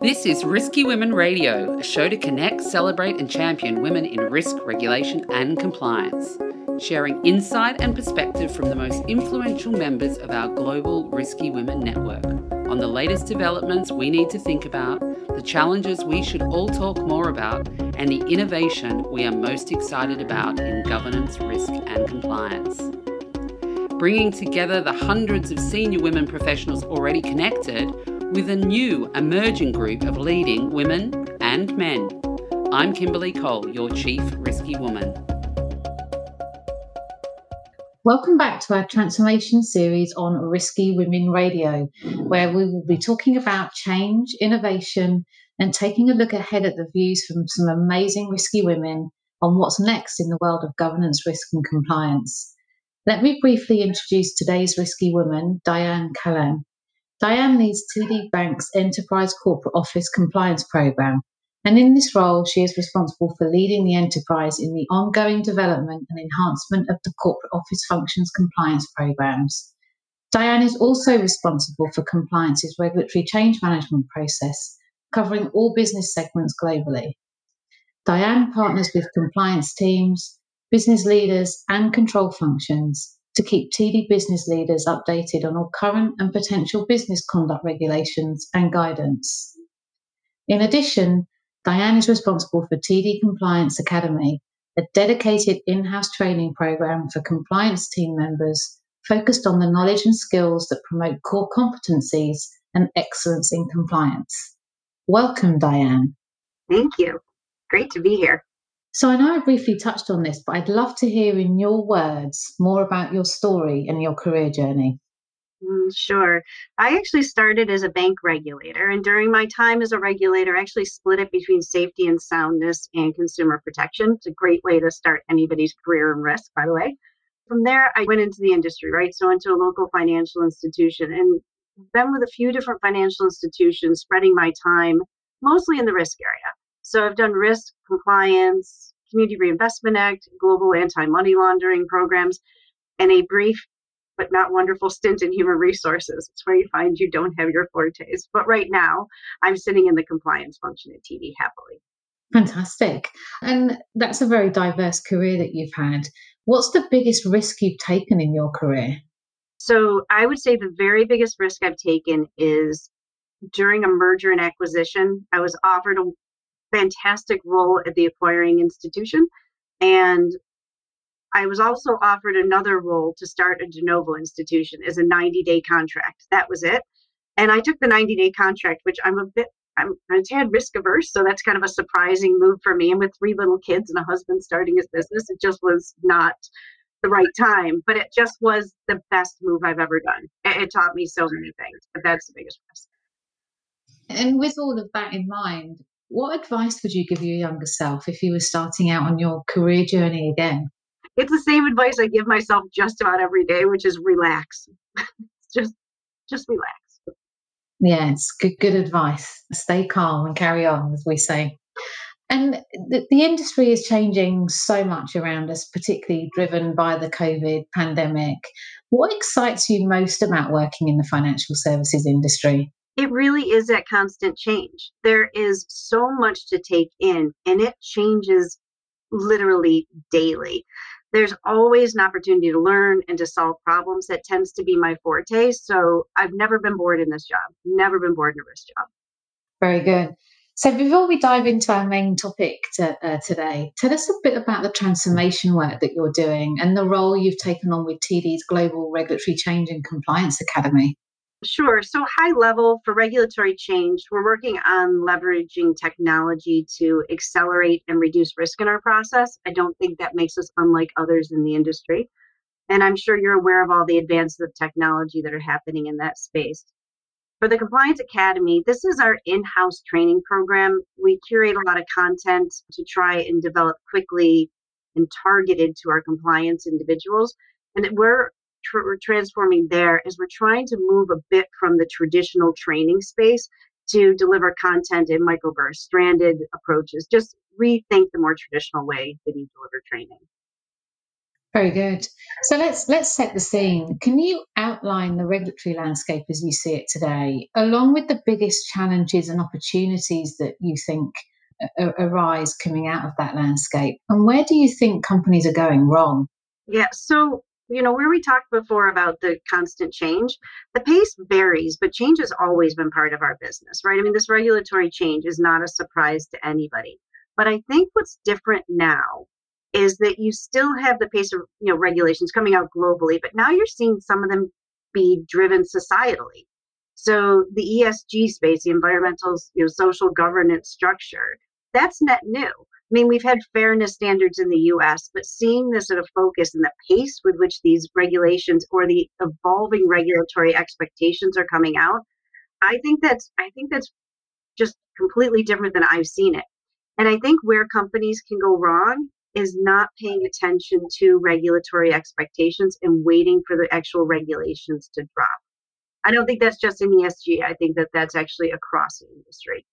This is Risky Women Radio, a show to connect, celebrate, and champion women in risk, regulation, and compliance, sharing insight and perspective from the most influential members of our global Risky Women network on the latest developments we need to think about, the challenges we should all talk more about, and the innovation we are most excited about in governance, risk, and compliance. Bringing together the hundreds of senior women professionals already connected with a new emerging group of leading women and men. I'm Kimberly Cole, your Chief Risky Woman. Welcome back to our transformation series on Risky Women Radio, where we will be talking about change, innovation, and taking a look ahead at the views from some amazing risky women on what's next in the world of governance, risk, and compliance. Let me briefly introduce today's risky woman, Diane Callan. Diane leads TD Bank's Enterprise Corporate Office Compliance Program, and in this role, she is responsible for leading the enterprise in the ongoing development and enhancement of the corporate office functions compliance programs. Diane is also responsible for compliance's regulatory change management process, covering all business segments globally. Diane partners with compliance teams, business leaders, and control functions to keep TD business leaders updated on all current and potential business conduct regulations and guidance. In addition, Diane is responsible for TD Compliance Academy, a dedicated in house training program for compliance team members focused on the knowledge and skills that promote core competencies and excellence in compliance. Welcome, Diane. Thank you. Great to be here. So I know I briefly touched on this, but I'd love to hear in your words more about your story and your career journey. Mm, sure. I actually started as a bank regulator, and during my time as a regulator, I actually split it between safety and soundness and consumer protection. It's a great way to start anybody's career in risk, by the way. From there, I went into the industry, right? So into a local financial institution and been with a few different financial institutions, spreading my time mostly in the risk area. So I've done risk, compliance, Community Reinvestment Act, global anti money laundering programs, and a brief but not wonderful stint in human resources. It's where you find you don't have your fortes. But right now, I'm sitting in the compliance function at TD happily. Fantastic. And that's a very diverse career that you've had. What's the biggest risk you've taken in your career? So I would say the very biggest risk I've taken is during a merger and acquisition. I was offered a fantastic role at the acquiring institution. And I was also offered another role to start a de novo institution as a 90 day contract. That was it. And I took the 90 day contract, which I'm a bit, I'm, I'm a tad risk averse. So that's kind of a surprising move for me. And with three little kids and a husband starting his business, it just was not the right time. But it just was the best move I've ever done. It, it taught me so many things, but that's the biggest risk. And with all of that in mind, what advice would you give your younger self if you were starting out on your career journey again? It's the same advice I give myself just about every day, which is relax. just just relax. Yeah, it's good good advice. Stay calm and carry on, as we say. And the, the industry is changing so much around us, particularly driven by the COVID pandemic. What excites you most about working in the financial services industry? It really is that constant change. There is so much to take in, and it changes literally daily. There's always an opportunity to learn and to solve problems. That tends to be my forte. So I've never been bored in this job, never been bored in a risk job. Very good. So before we dive into our main topic to, uh, today, tell us a bit about the transformation work that you're doing and the role you've taken on with TD's Global Regulatory Change and Compliance Academy. Sure. So, high level for regulatory change, we're working on leveraging technology to accelerate and reduce risk in our process. I don't think that makes us unlike others in the industry. And I'm sure you're aware of all the advances of technology that are happening in that space. For the Compliance Academy, this is our in house training program. We curate a lot of content to try and develop quickly and targeted to our compliance individuals. And we're tr- we're transforming there is we're trying to move a bit from the traditional training space to deliver content in microburst, stranded approaches, just rethink the more traditional way that you deliver training. Very good. So let's let's set the scene. Can you outline the regulatory landscape as you see it today, along with the biggest challenges and opportunities that you think arise coming out of that landscape, and where do you think companies are going wrong? Yeah. So you know where we talked before about the constant change the pace varies but change has always been part of our business right i mean this regulatory change is not a surprise to anybody but i think what's different now is that you still have the pace of you know regulations coming out globally, but now you're seeing some of them be driven societally. So the ESG space, the environmental, you know, social governance structure, that's net new. I mean, we've had fairness standards in the US, but seeing this at a focus and the pace with which these regulations or the evolving regulatory expectations are coming out, I think that's I think that's just completely different than I've seen it. And I think where companies can go wrong is not paying attention to regulatory expectations and waiting for the actual regulations to drop. I don't think that's just in the ESG. I think that that's actually across the industry.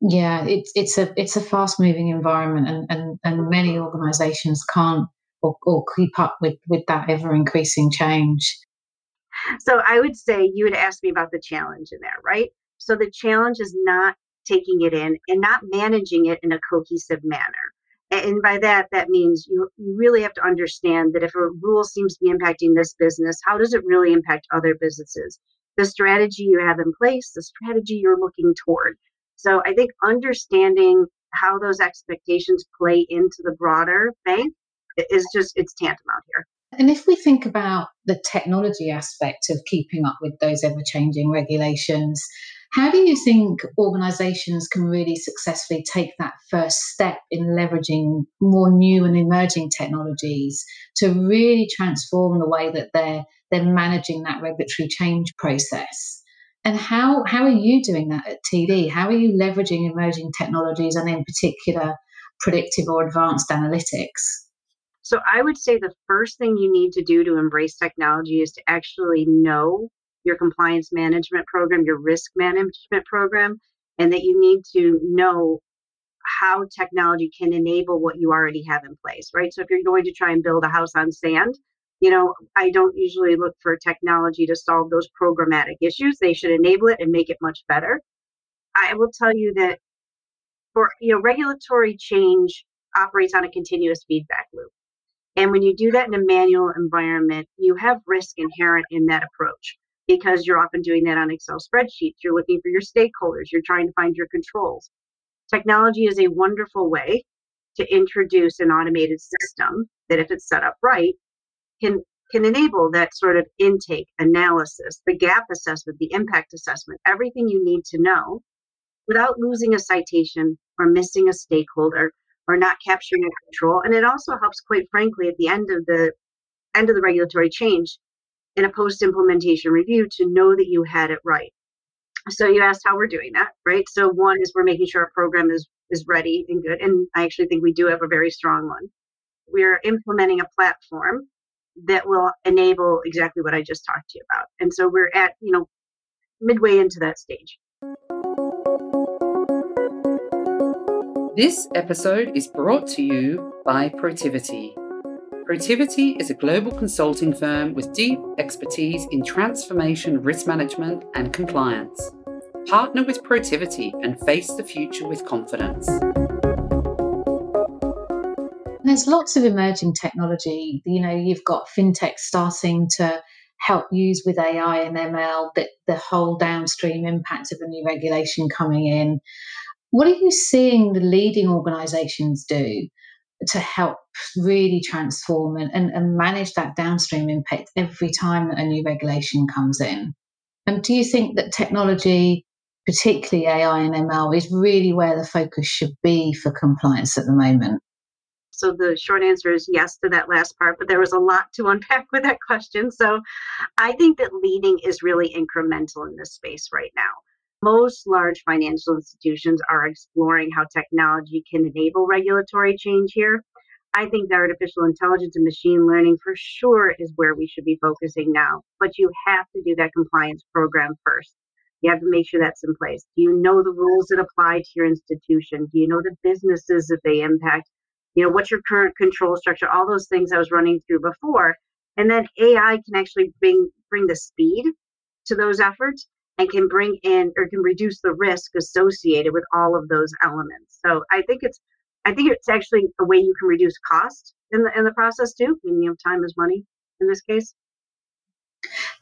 Yeah, it's it's a it's a fast moving environment, and, and and many organisations can't or, or keep up with with that ever increasing change. So I would say you would ask me about the challenge in there, right? So the challenge is not taking it in and not managing it in a cohesive manner and by that that means you, you really have to understand that if a rule seems to be impacting this business how does it really impact other businesses the strategy you have in place the strategy you're looking toward so i think understanding how those expectations play into the broader bank is just it's tantamount here and if we think about the technology aspect of keeping up with those ever changing regulations how do you think organizations can really successfully take that first step in leveraging more new and emerging technologies to really transform the way that they're they're managing that regulatory change process? And how how are you doing that at TD? How are you leveraging emerging technologies and in particular predictive or advanced analytics? So I would say the first thing you need to do to embrace technology is to actually know your compliance management program, your risk management program, and that you need to know how technology can enable what you already have in place, right? So if you're going to try and build a house on sand, you know, I don't usually look for technology to solve those programmatic issues. They should enable it and make it much better. I will tell you that for, you know, regulatory change operates on a continuous feedback loop. And when you do that in a manual environment, you have risk inherent in that approach because you're often doing that on Excel spreadsheets. You're looking for your stakeholders, you're trying to find your controls. Technology is a wonderful way to introduce an automated system that, if it's set up right, can can enable that sort of intake analysis, the gap assessment, the impact assessment, everything you need to know without losing a citation or missing a stakeholder or not capturing a control. And it also helps, quite frankly, at the end of the end of the regulatory change in a post implementation review to know that you had it right. So you asked how we're doing that, right? So one is we're making sure our program is is ready and good, and I actually think we do have a very strong one. We're implementing a platform that will enable exactly what I just talked to you about, and so we're at you know midway into that stage. This episode is brought to you by Protiviti. Protiviti is a global consulting firm with deep expertise in transformation, risk management, and compliance. Partner with Protiviti and face the future with confidence. There's lots of emerging technology. You know, you've got fintech starting to help use with AI and ML that the whole downstream impact of a new regulation coming in. What are you seeing the leading organizations do to help really transform and, and, and manage that downstream impact every time a new regulation comes in. And do you think that technology, particularly AI and ML, is really where the focus should be for compliance at the moment? So the short answer is yes to that last part, but there was a lot to unpack with that question. So I think that leading is really incremental in this space right now. Most large financial institutions are exploring how technology can enable regulatory change here. I think that artificial intelligence and machine learning for sure is where we should be focusing now. But you have to do that compliance program first. You have to make sure that's in place. Do you know the rules that apply to your institution? Do you know the businesses that they impact? You know, what's your current control structure? All those things I was running through before. And then AI can actually bring bring the speed to those efforts and can bring in or can reduce the risk associated with all of those elements. So I think it's I think it's actually a way you can reduce cost in the in the process too. I mean, you know, time is money in this case.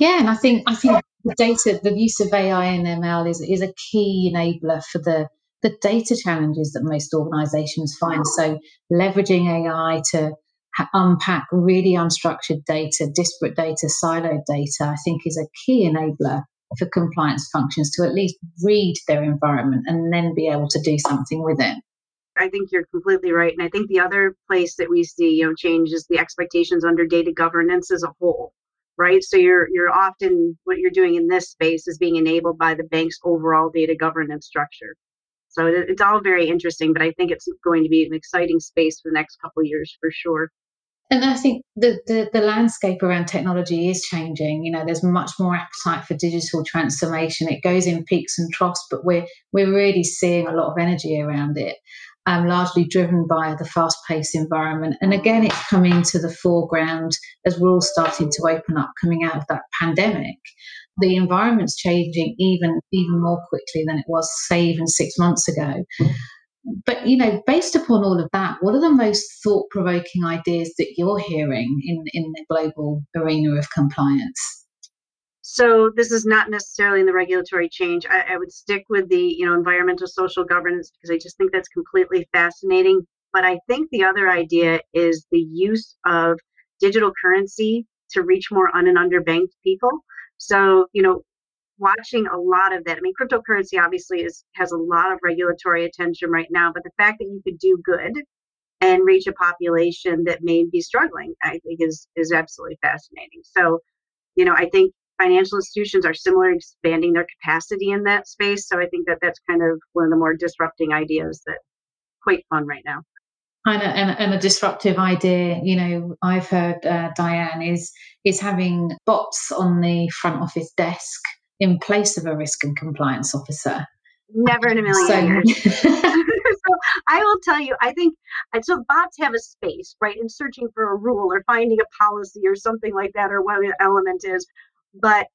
Yeah, and I think I think the data, the use of AI and ML is is a key enabler for the the data challenges that most organisations find. So leveraging AI to unpack really unstructured data, disparate data, siloed data, I think is a key enabler for compliance functions to at least read their environment and then be able to do something with it. I think you're completely right. And I think the other place that we see, you know, change is the expectations under data governance as a whole. Right. So you're you're often what you're doing in this space is being enabled by the bank's overall data governance structure. So it, it's all very interesting, but I think it's going to be an exciting space for the next couple of years for sure. And I think the, the, the landscape around technology is changing. You know, there's much more appetite for digital transformation. It goes in peaks and troughs, but we're we're really seeing a lot of energy around it um, largely driven by the fast paced environment. And again, it's coming to the foreground as we're all starting to open up coming out of that pandemic. The environment's changing even even more quickly than it was, say, even six months ago. But you know, based upon all of that, what are the most thought provoking ideas that you're hearing in, in the global arena of compliance? So this is not necessarily in the regulatory change. I, I, would stick with the you know environmental social governance because I just think that's completely fascinating. But I think the other idea is the use of digital currency to reach more un and underbanked people. So you know, watching a lot of that. I mean, cryptocurrency obviously is has a lot of regulatory attention right now, but the fact that you could do good and reach a population that may be struggling, I think is is absolutely fascinating. So you know, I think financial institutions are similar expanding their capacity in that space. So I think that that's kind of one of the more disrupting ideas that quite fun right now. And a, and, and a disruptive idea, you know, I've heard uh, Diane is is having bots on the front office desk in place of a risk and compliance officer. Never in a million so, years. so I will tell you, I think so. Bots have a space, right, in searching for a rule or finding a policy or something like that, or what the element is. But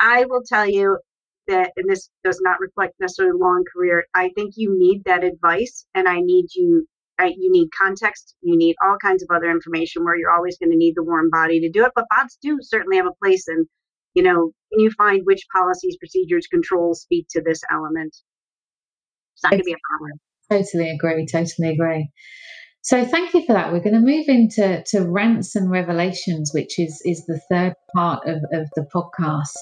I will tell you that, and this does not reflect necessarily a long career. I think you need that advice, and I need you. I, you need context. You need all kinds of other information where you're always going to need the warm body to do it. But bots do certainly have a place in, you know, can you find which policies, procedures, controls speak to this element? It's not going to be a problem. Totally agree. Totally agree. So thank you for that. We're going to move into to rants and revelations, which is is the third part of, of the podcast.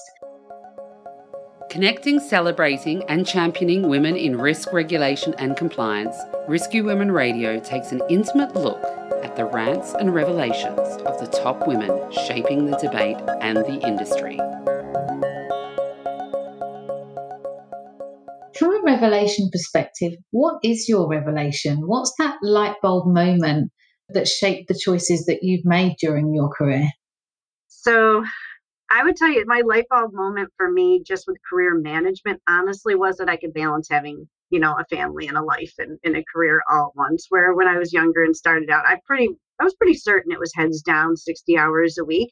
Connecting, celebrating, and championing women in risk regulation and compliance, Risky Women Radio takes an intimate look at the rants and revelations of the top women shaping the debate and the industry. from a revelation perspective, what is your revelation? What's that light bulb moment that shaped the choices that you've made during your career? So, I would tell you my light bulb moment for me, just with career management, honestly, was that I could balance having, you know, a family and a life and, and a career all at once. Where when I was younger and started out, I pretty, I was pretty certain it was heads down, sixty hours a week.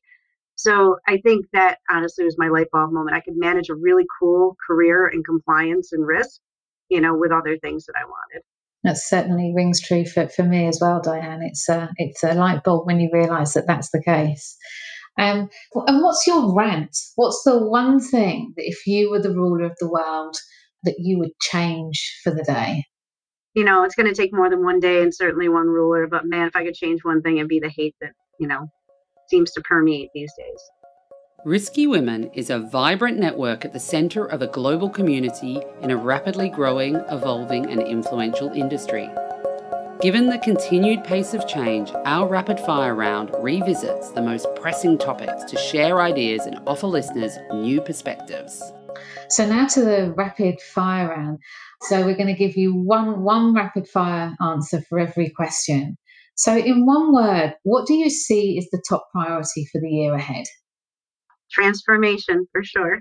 So I think that honestly was my light bulb moment. I could manage a really cool career in compliance and risk, you know, with other things that I wanted. That certainly rings true for, for me as well, Diane. It's a, it's a light bulb when you realise that that's the case. Um, and what's your rant? What's the one thing that if you were the ruler of the world that you would change for the day? You know, it's going to take more than one day and certainly one ruler. But man, if I could change one thing, it'd be the hate that you know seems to permeate these days. Risky Women is a vibrant network at the centre of a global community in a rapidly growing, evolving, and influential industry. Given the continued pace of change, our rapid fire round revisits the most pressing topics to share ideas and offer listeners new perspectives. So now to the rapid fire round. So we're going to give you one one rapid fire answer for every question. So, in one word, what do you see is the top priority for the year ahead? Transformation, for sure.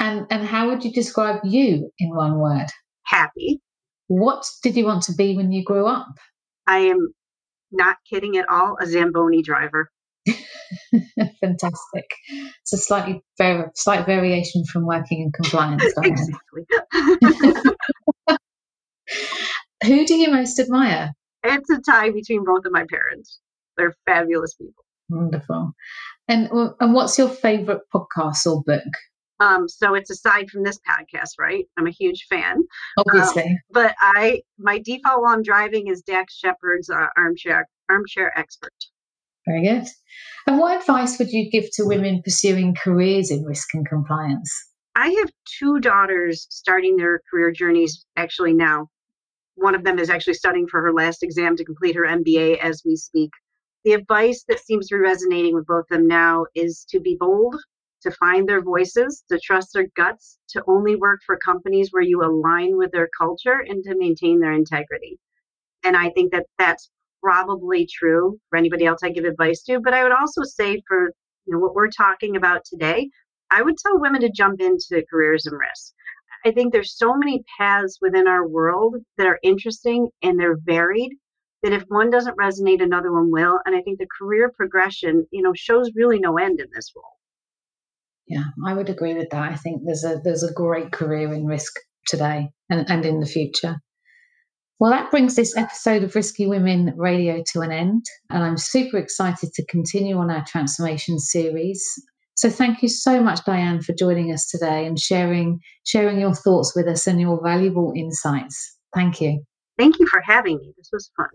And and how would you describe you in one word? Happy. What did you want to be when you grew up? I am not kidding at all, a Zamboni driver. Fantastic. It's a slightly slight variation from working in compliance. exactly. Who do you most admire? It's a tie between both of my parents. They're fabulous people. Wonderful. And and what's your favorite podcast or book? Um, so it's aside from this podcast, right? I'm a huge fan. Obviously. Um, but I my default while I'm driving is Dax Shepard's uh, armchair armchair expert. Very good. And what advice would you give to women pursuing careers in risk and compliance? I have two daughters starting their career journeys actually now. One of them is actually studying for her last exam to complete her MBA as we speak. The advice that seems to be resonating with both of them now is to be bold, to find their voices, to trust their guts, to only work for companies where you align with their culture and to maintain their integrity. And I think that that's probably true for anybody else I give advice to. But I would also say for you know what we're talking about today, I would tell women to jump into careers and risk. I think there's so many paths within our world that are interesting and they're varied that if one doesn't resonate, another one will. And I think the career progression, you know, shows really no end in this role. Yeah, I would agree with that. I think there's a there's a great career in risk today and, and in the future. Well, that brings this episode of Risky Women Radio to an end, and I'm super excited to continue on our transformation series. So thank you so much, Diane, for joining us today and sharing sharing your thoughts with us and your valuable insights. Thank you. Thank you for having me. This was fun.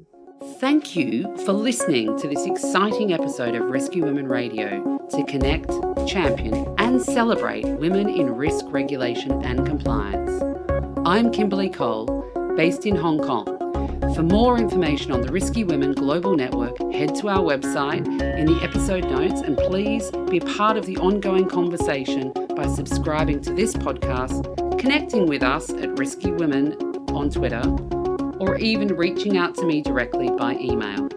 Thank you for listening to this exciting episode of Risky Women Radio to connect, champion, and celebrate women in risk regulation and compliance. I'm Kimberly Cole based in Hong Kong. For more information on the Risky Women Global Network, head to our website in the episode notes and please be part of the ongoing conversation by subscribing to this podcast, connecting with us at Risky Women on Twitter, or even reaching out to me directly by email.